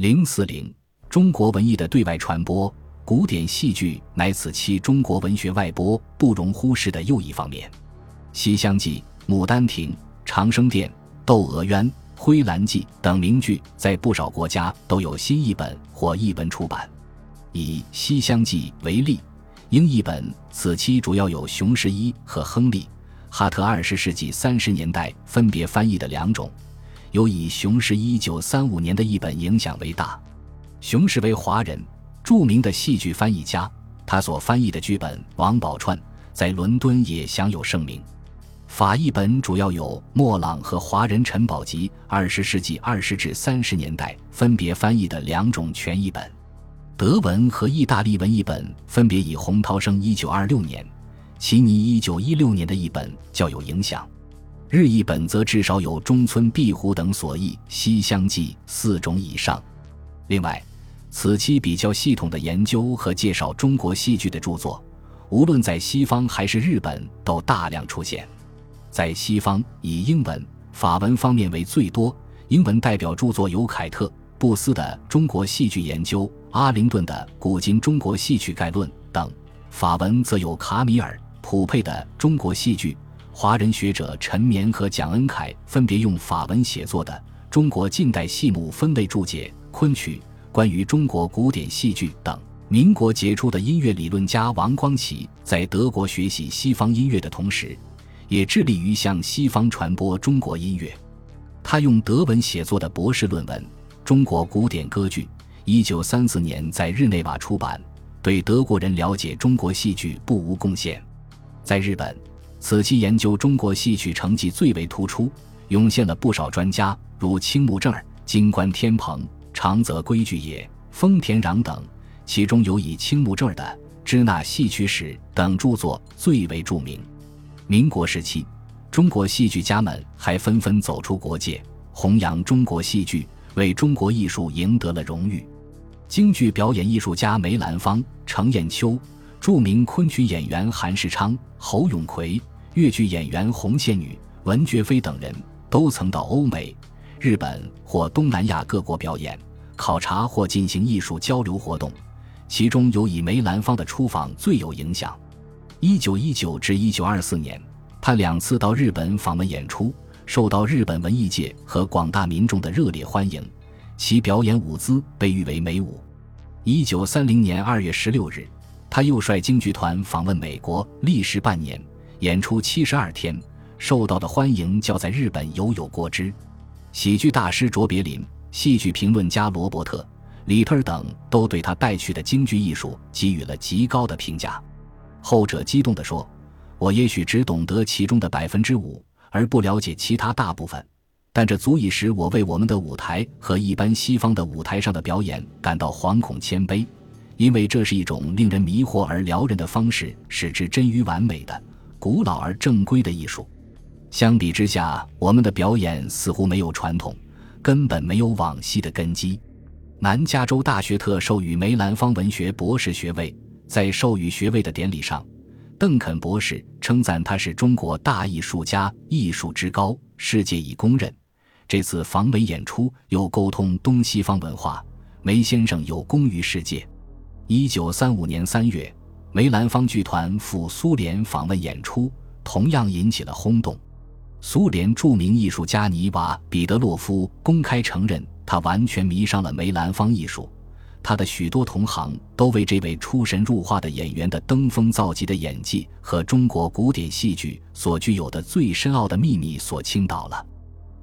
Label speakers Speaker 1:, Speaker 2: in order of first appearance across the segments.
Speaker 1: 零四零，中国文艺的对外传播，古典戏剧乃此期中国文学外播不容忽视的又一方面。《西厢记》《牡丹亭》《长生殿》《窦娥冤》《灰蓝记》等名剧在不少国家都有新译本或译文出版。以《西厢记》为例，英译本此期主要有熊十一和亨利·哈特二十世纪三十年代分别翻译的两种。有以熊十一九三五年的译本影响为大。熊是为华人，著名的戏剧翻译家，他所翻译的剧本《王宝钏》在伦敦也享有盛名。法译本主要有莫朗和华人陈宝吉二十世纪二十至三十年代分别翻译的两种全译本。德文和意大利文译本分别以洪涛生一九二六年、齐尼一九一六年的译本较有影响。日译本则至少有中村壁虎等所译《西厢记》四种以上。另外，此期比较系统的研究和介绍中国戏剧的著作，无论在西方还是日本，都大量出现。在西方，以英文、法文方面为最多。英文代表著作有凯特·布斯的《中国戏剧研究》、阿灵顿的《古今中国戏曲概论》等；法文则有卡米尔·普佩的《中国戏剧》。华人学者陈绵和蒋恩凯分别用法文写作的《中国近代戏目分类注解》、昆曲关于中国古典戏剧等。民国杰出的音乐理论家王光启在德国学习西方音乐的同时，也致力于向西方传播中国音乐。他用德文写作的博士论文《中国古典歌剧》，一九三四年在日内瓦出版，对德国人了解中国戏剧不无贡献。在日本。此期研究中国戏曲成绩最为突出，涌现了不少专家，如青木正儿、金观天鹏、长泽规矩也、丰田壤等。其中有以青木正儿的《支那戏曲史》等著作最为著名。民国时期，中国戏剧家们还纷纷走出国界，弘扬中国戏剧，为中国艺术赢得了荣誉。京剧表演艺术家梅兰芳、程砚秋，著名昆曲演员韩世昌、侯永奎。越剧演员红线女、文觉飞等人都曾到欧美、日本或东南亚各国表演、考察或进行艺术交流活动，其中有以梅兰芳的出访最有影响。一九一九至一九二四年，他两次到日本访问演出，受到日本文艺界和广大民众的热烈欢迎，其表演舞姿被誉为美舞。一九三零年二月十六日，他又率京剧团访问美国，历时半年。演出七十二天，受到的欢迎较在日本犹有过之。喜剧大师卓别林、戏剧评论家罗伯特·里特尔等都对他带去的京剧艺术给予了极高的评价。后者激动地说：“我也许只懂得其中的百分之五，而不了解其他大部分，但这足以使我为我们的舞台和一般西方的舞台上的表演感到惶恐谦卑，因为这是一种令人迷惑而撩人的方式，使之臻于完美的。”古老而正规的艺术，相比之下，我们的表演似乎没有传统，根本没有往昔的根基。南加州大学特授予梅兰芳文学博士学位，在授予学位的典礼上，邓肯博士称赞他是中国大艺术家，艺术之高，世界已公认。这次访美演出又沟通东西方文化，梅先生有功于世界。一九三五年三月。梅兰芳剧团赴苏联访问演出，同样引起了轰动。苏联著名艺术家尼瓦·彼得洛夫公开承认，他完全迷上了梅兰芳艺术。他的许多同行都为这位出神入化的演员的登峰造极的演技和中国古典戏剧所具有的最深奥的秘密所倾倒了。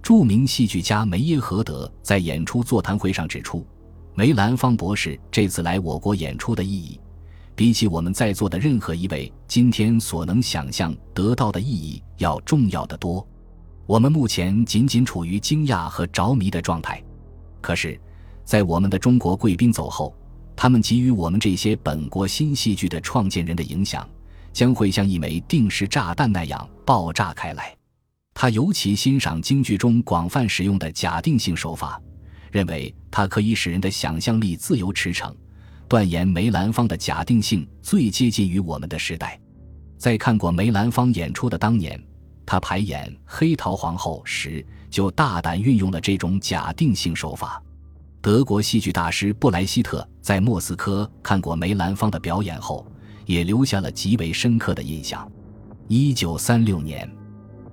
Speaker 1: 著名戏剧家梅耶荷德在演出座谈会上指出，梅兰芳博士这次来我国演出的意义。比起我们在座的任何一位今天所能想象得到的意义要重要的多。我们目前仅仅处于惊讶和着迷的状态。可是，在我们的中国贵宾走后，他们给予我们这些本国新戏剧的创建人的影响，将会像一枚定时炸弹那样爆炸开来。他尤其欣赏京剧中广泛使用的假定性手法，认为它可以使人的想象力自由驰骋。断言梅兰芳的假定性最接近于我们的时代。在看过梅兰芳演出的当年，他排演《黑桃皇后》时就大胆运用了这种假定性手法。德国戏剧大师布莱希特在莫斯科看过梅兰芳的表演后，也留下了极为深刻的印象。一九三六年，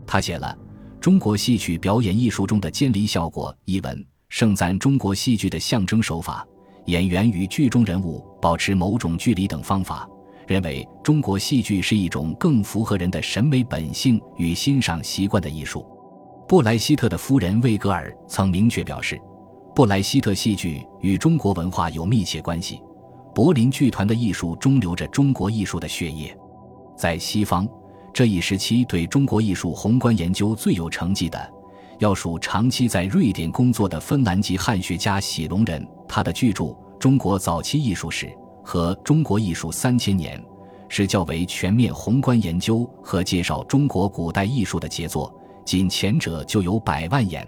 Speaker 1: 他写了《中国戏曲表演艺术中的监离效果》一文，盛赞中国戏剧的象征手法、演员与剧中人物保持某种距离等方法，认为中国戏剧是一种更符合人的审美本性与欣赏习惯的艺术。布莱希特的夫人魏格尔曾明确表示，布莱希特戏剧与中国文化有密切关系。柏林剧团的艺术中流着中国艺术的血液，在西方。这一时期对中国艺术宏观研究最有成绩的，要数长期在瑞典工作的芬兰籍汉学家喜隆人。他的巨著《中国早期艺术史》和《中国艺术三千年》是较为全面宏观研究和介绍中国古代艺术的杰作，仅前者就有百万言。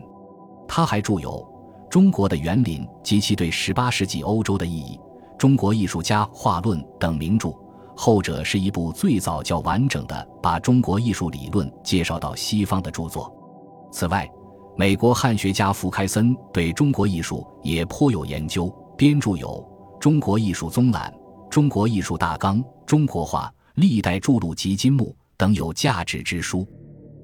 Speaker 1: 他还著有《中国的园林及其对十八世纪欧洲的意义》《中国艺术家画论》等名著。后者是一部最早较完整的把中国艺术理论介绍到西方的著作。此外，美国汉学家福开森对中国艺术也颇有研究，编著有《中国艺术综览》《中国艺术大纲》《中国画历代著录及金木》等有价值之书。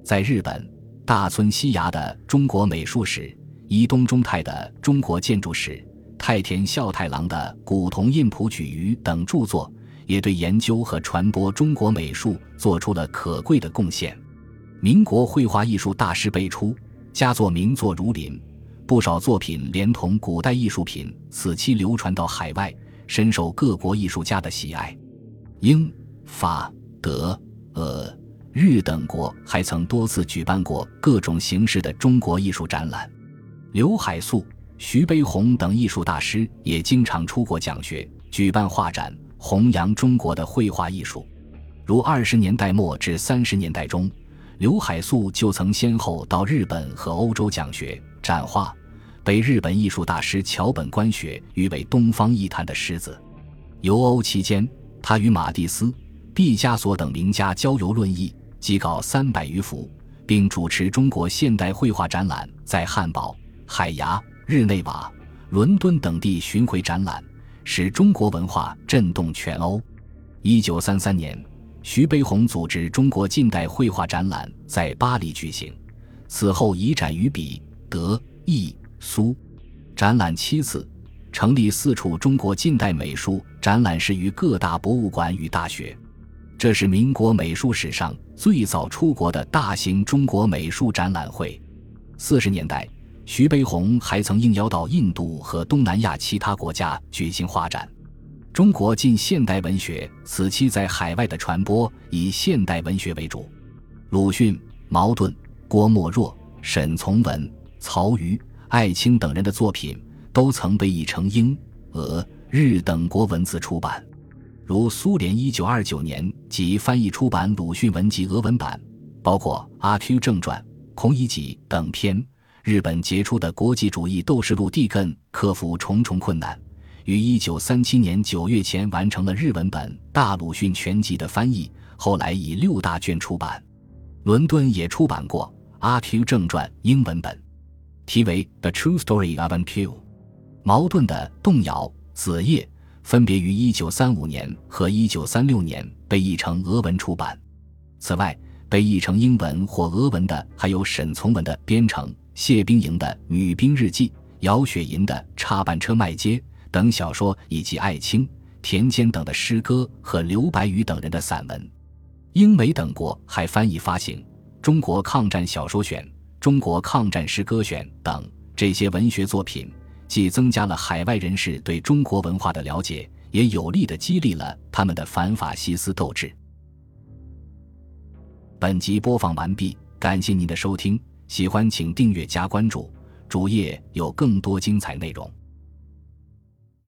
Speaker 1: 在日本，大村西崖的《中国美术史》，伊东忠太的《中国建筑史》，太田孝太郎的《古铜印谱举鱼》等著作。也对研究和传播中国美术做出了可贵的贡献。民国绘画艺术大师辈出，佳作名作如林，不少作品连同古代艺术品，此期流传到海外，深受各国艺术家的喜爱。英、法、德、俄、日等国还曾多次举办过各种形式的中国艺术展览。刘海粟、徐悲鸿等艺术大师也经常出国讲学，举办画展。弘扬中国的绘画艺术，如二十年代末至三十年代中，刘海粟就曾先后到日本和欧洲讲学展画，被日本艺术大师桥本关学誉为东方艺坛的狮子。游欧期间，他与马蒂斯、毕加索等名家交游论艺，集稿三百余幅，并主持中国现代绘画展览，在汉堡、海牙、日内瓦、伦敦等地巡回展览。使中国文化震动全欧。一九三三年，徐悲鸿组织中国近代绘画展览在巴黎举行，此后移展于彼、德、意、苏，展览七次，成立四处中国近代美术展览室于各大博物馆与大学。这是民国美术史上最早出国的大型中国美术展览会。四十年代。徐悲鸿还曾应邀到印度和东南亚其他国家举行画展。中国近现代文学此期在海外的传播以现代文学为主，鲁迅、茅盾、郭沫若、沈从文、曹禺、艾青等人的作品都曾被译成英、俄、日等国文字出版。如苏联一九二九年即翻译出版鲁迅文集俄文版，包括《阿 Q 正传》《孔乙己》等篇。日本杰出的国际主义斗士陆地根克服重重困难，于一九三七年九月前完成了日文本《大鲁迅全集》的翻译，后来以六大卷出版。伦敦也出版过《阿 Q 正传》英文本，题为《The True Story of an Q》。矛盾的《动摇》《子夜》分别于一九三五年和一九三六年被译成俄文出版。此外，被译成英文或俄文的还有沈从文的《编程》。谢冰莹的《女兵日记》，姚雪银的《插班车卖街》等小说，以及艾青、田间等的诗歌和刘白羽等人的散文，英美等国还翻译发行《中国抗战小说选》《中国抗战诗歌选》等这些文学作品，既增加了海外人士对中国文化的了解，也有力的激励了他们的反法西斯斗志。本集播放完毕，感谢您的收听。喜欢请订阅加关注，主页有更多精彩内容。